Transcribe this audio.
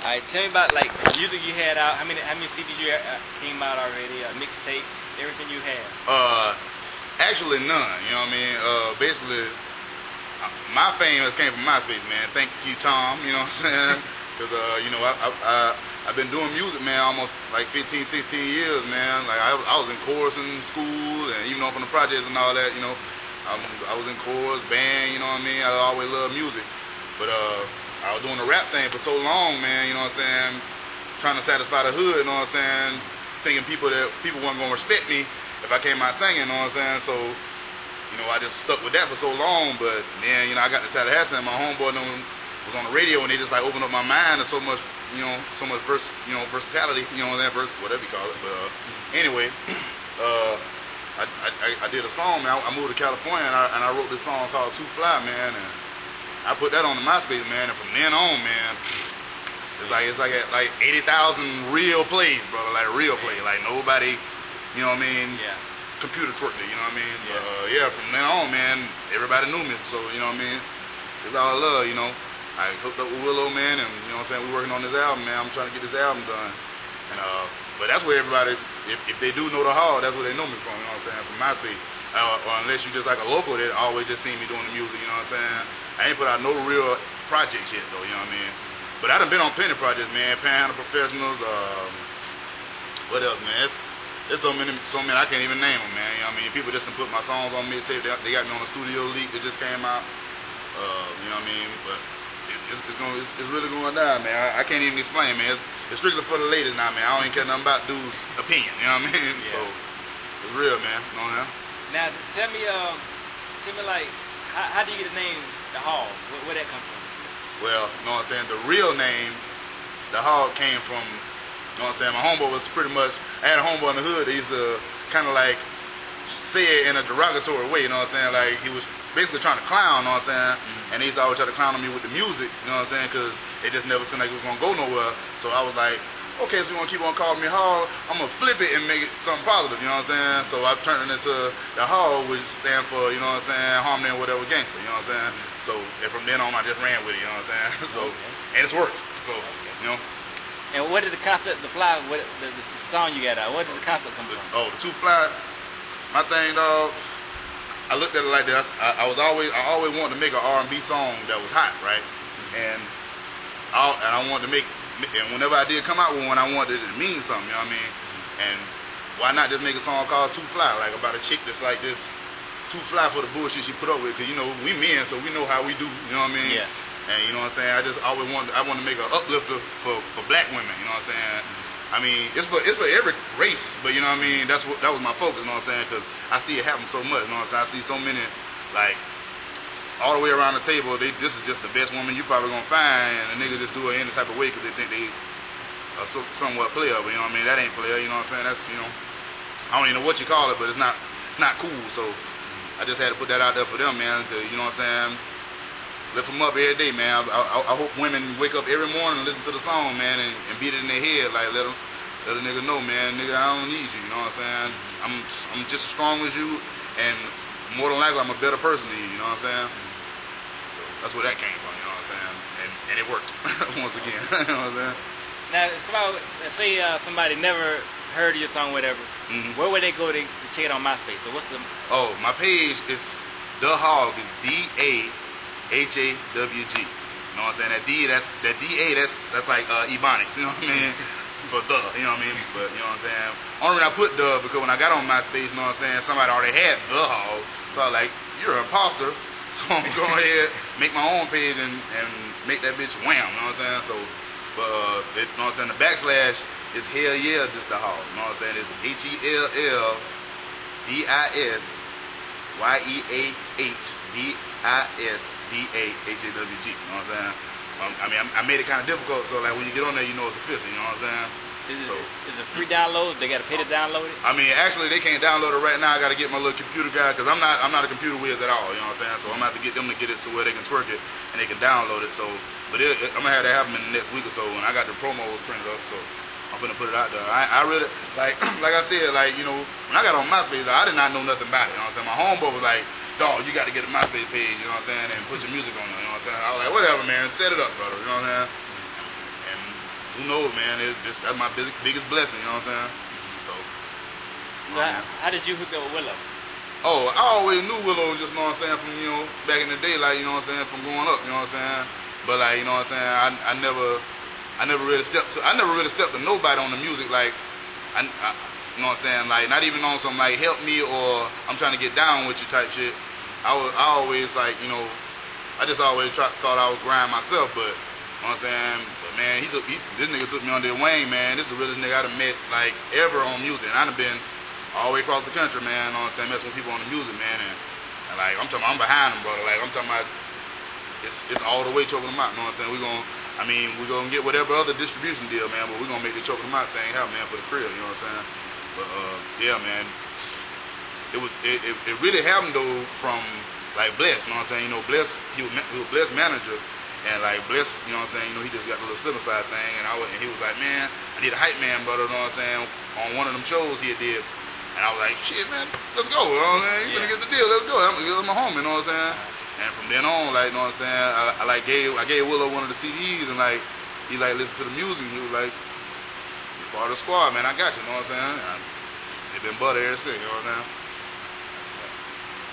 All right, tell me about like music you had out. How many how many CDs you uh, came out already? Uh, mixtapes, everything you had. Uh, actually none. You know what I mean? Uh, basically, uh, my fame has came from MySpace, man. Thank you, Tom. You know what I'm saying? Because uh, you know, I, I, I I've been doing music, man, almost like 15, 16 years, man. Like I, I was in chorus in school, and even on the projects and all that. You know, um, I was in chorus, band. You know what I mean? I always loved music, but uh, I was doing the rap thing for so long, man. You know what I'm saying? Trying to satisfy the hood. You know what I'm saying? Thinking people that people weren't gonna respect me if I came out singing. You know what I'm saying? So you know, I just stuck with that for so long. But then, you know, I got to Tallahassee, and my homeboy was on the radio, and they just like opened up my mind to so much, you know, so much vers- you know, versatility, you know, that vers- whatever you call it. But uh, anyway, uh, I, I, I did a song, man. I moved to California, and I, and I wrote this song called "Too Fly," man, and I put that on the MySpace, man. And from then on, man, it's like it's like at like eighty thousand real plays, brother, like real play, like nobody, you know what I mean? Yeah. computer twerked it, you know what I mean? Yeah. But, uh, yeah, from then on, man, everybody knew me. So, you know what I mean? It's all love, you know. I hooked up with Willow, man, and, you know what I'm saying? We're working on this album, man. I'm trying to get this album done. And, uh, but that's where everybody, if, if they do know the Hawg, that's where they know me from, you know what I'm saying? From MySpace. Uh, or unless you just like a local that always just seen me doing the music, you know what I'm saying? I ain't put out no real projects yet, though, you know what I mean? But I done been on plenty of projects, man. Panhandle Professionals, um, what else, man? It's, there's so many, so many I can't even name them, man. You know what I mean? People just done put my songs on mixtape. They, they got me on the studio leak that just came out. Uh, you know what I mean? But it, it's, it's, going, it's, it's really going down, man. I, I can't even explain, man. It's, it's strictly for the ladies now, man. I don't even care nothing about dudes' opinion. You know what I mean? Yeah. So it's real, man. You know what I mean? Now, tell me, um, tell me like, how, how do you get the name the Hawg? Where, where that come from? Well, you know what I'm saying? The real name, the Hawg came from, you know what I'm saying? My homeboy was pretty much, I had a homeboy in the hood used to kind of like say it in a derogatory way, you know what I'm saying? Like he was basically trying to clown, you know what I'm saying? And he used to always try to clown on me with the music, you know what I'm saying? Because it just never seemed like it was going to go nowhere. So I was like, okay, so you want to keep on calling me Hog? I'm going to flip it and make it something positive, you know what I'm saying? So I turned it into the Hawg, which stand for, you know what I'm saying, Harmony and whatever gangster, you know what I'm saying? So and from then on, I just ran with it, you know what I'm saying? so, and it's worked. So, you know, And where did the concept, the fly, what, the, the, song you got out, where did the concept come from? oh, the Too Fly, my thing, dog. I looked at it like this. I, I was always, I always wanted to make an R&B song that was hot, right? Mm-hmm. And, I, and I wanted to make, and whenever I did come out with one, I wanted it to mean something. You know what I mean? And why not just make a song called Too Fly, like about a chick that's like this, too fly for the bullshit she put up with? Because you know we men, so we know how we do. You know what I mean? Yeah. And you know what I'm saying? I just always want I want to make an uplifter for, for black women. You know what I'm saying? I mean, it's for it's for every race, but you know what I mean. That's what that was my focus. You know what I'm saying? Because I see it happen so much. You know what I'm saying? I see so many, like all the way around the table. They this is just the best woman you probably gonna find, and the nigga just do it any type of way because they think they are so, somewhat player. But you know what I mean? That ain't player. You know what I'm saying? That's you know, I don't even know what you call it, but it's not it's not cool. So I just had to put that out there for them, man. To, you know what I'm saying? Lift them up every day, man. I, I, I hope women wake up every morning and listen to the song, man, and, and beat it in their head. Like, let them, let a nigga know, man, nigga, I don't need you. You know what I'm saying? I'm, I'm just as strong as you, and more than likely, I'm a better person than you. You know what I'm saying? So that's where that came from. You know what I'm saying? And, and it worked once again. you know what I'm saying? Now, somebody, say uh, somebody never heard of your song, whatever. Mhm. Where would they go to, to check it on MySpace? So what's the? Oh, my page is the Hawg is D A H A W G. You know what I'm saying? That D, that's that D A, that's that's like uh, Ebonics. You know what I mean? For the, you know what I mean? But you know what I'm saying? Only reason I put the because when I got on MySpace, you know what I'm saying? Somebody already had the Hawg, so I was like, you're an imposter. So I'm gonna go ahead, make my own page and and make that bitch wham. You know what I'm saying? So, but uh, it, you know what I'm saying? The backslash is hell yeah, this the Hawg. You know what I'm saying? It's H E L L D I S Y E A H D I S D A H A W G. You know what I'm saying? I mean, I, made it kind of difficult, so like when you get on there, you know it's official. You know what I'm saying? Is it, So, is it free download? They got to pay to download it. I mean, actually, they can't download it right now. I got to get my little computer guy because I'm not I'm not a computer whiz at all. You know what I'm saying? So I'm gonna have to get them to get it to where they can twerk it and they can download it. So, but it, I'm gonna have that happen in the next week or so when I got the promos printed up. So. I'm gonna put it out there. I, I really like, like I said, like you know, when I got on MySpace, I did not know nothing about it. You know what I'm saying? My homeboy was like, "Dog, you got to get a MySpace page." You know what I'm saying? And put your music on there. You know what I'm saying? I was like, "Whatever, man. Set it up, brother." You know what I'm saying? And who knows, man? It, it's, that's my big, biggest blessing. You know what I'm saying? So. So how, um, how did you hook up with Willow? Oh, I always knew Willow, just know what I'm saying, from, you know, back in the day, like, you know what I'm saying, from growing up, you know what I'm saying? But, like, you know what I'm saying, I, I never, I never really stepped to, I never really stepped to nobody on the music, like, I, I you know what I'm saying, like, not even on some, like, help me or I'm trying to get down with you type shit. I was, I always, like, you know, I just always try, thought I was grind myself, but, you know what I'm saying, but, man, he, took, he this nigga took me under the wing, man. This is the realest nigga I've met, like, ever on music. And I've been, all the way across the country, man. You know what I'm saying? Messing with people on the music, man. And, and like, I'm talking, I'm behind them, brother. Like, I'm talking about, it's, it's all the way choking them out. You know what I'm saying? We're going, to I mean, we're going to get whatever other distribution deal, man, but we're going to make the choking them out thing happen, man, for the crib. You know what I'm saying? But, uh, yeah, man. It was, it, it, it really happened, though, from, like, Bless. You know what I'm saying? You know, Bless, he was, he was Bless manager. And like Bless, you know what I'm saying, you know, he just got the little slip side thing and I was, and he was like, Man, I need a hype man, brother, you know what I'm saying? On one of them shows he did. And I was like, shit, man, let's go. You know what I'm saying? You Yeah. gonna get the deal. Let's go. I'm gonna my home. You know what I'm saying? And from then on, like, you know what I'm saying? I, I like gave I gave Willow one of the CDs, and like he like listened to the music. And he was like, "You part of the squad, man. I got you." You know what I'm saying? I, they been butter ever since. You know what I'm saying?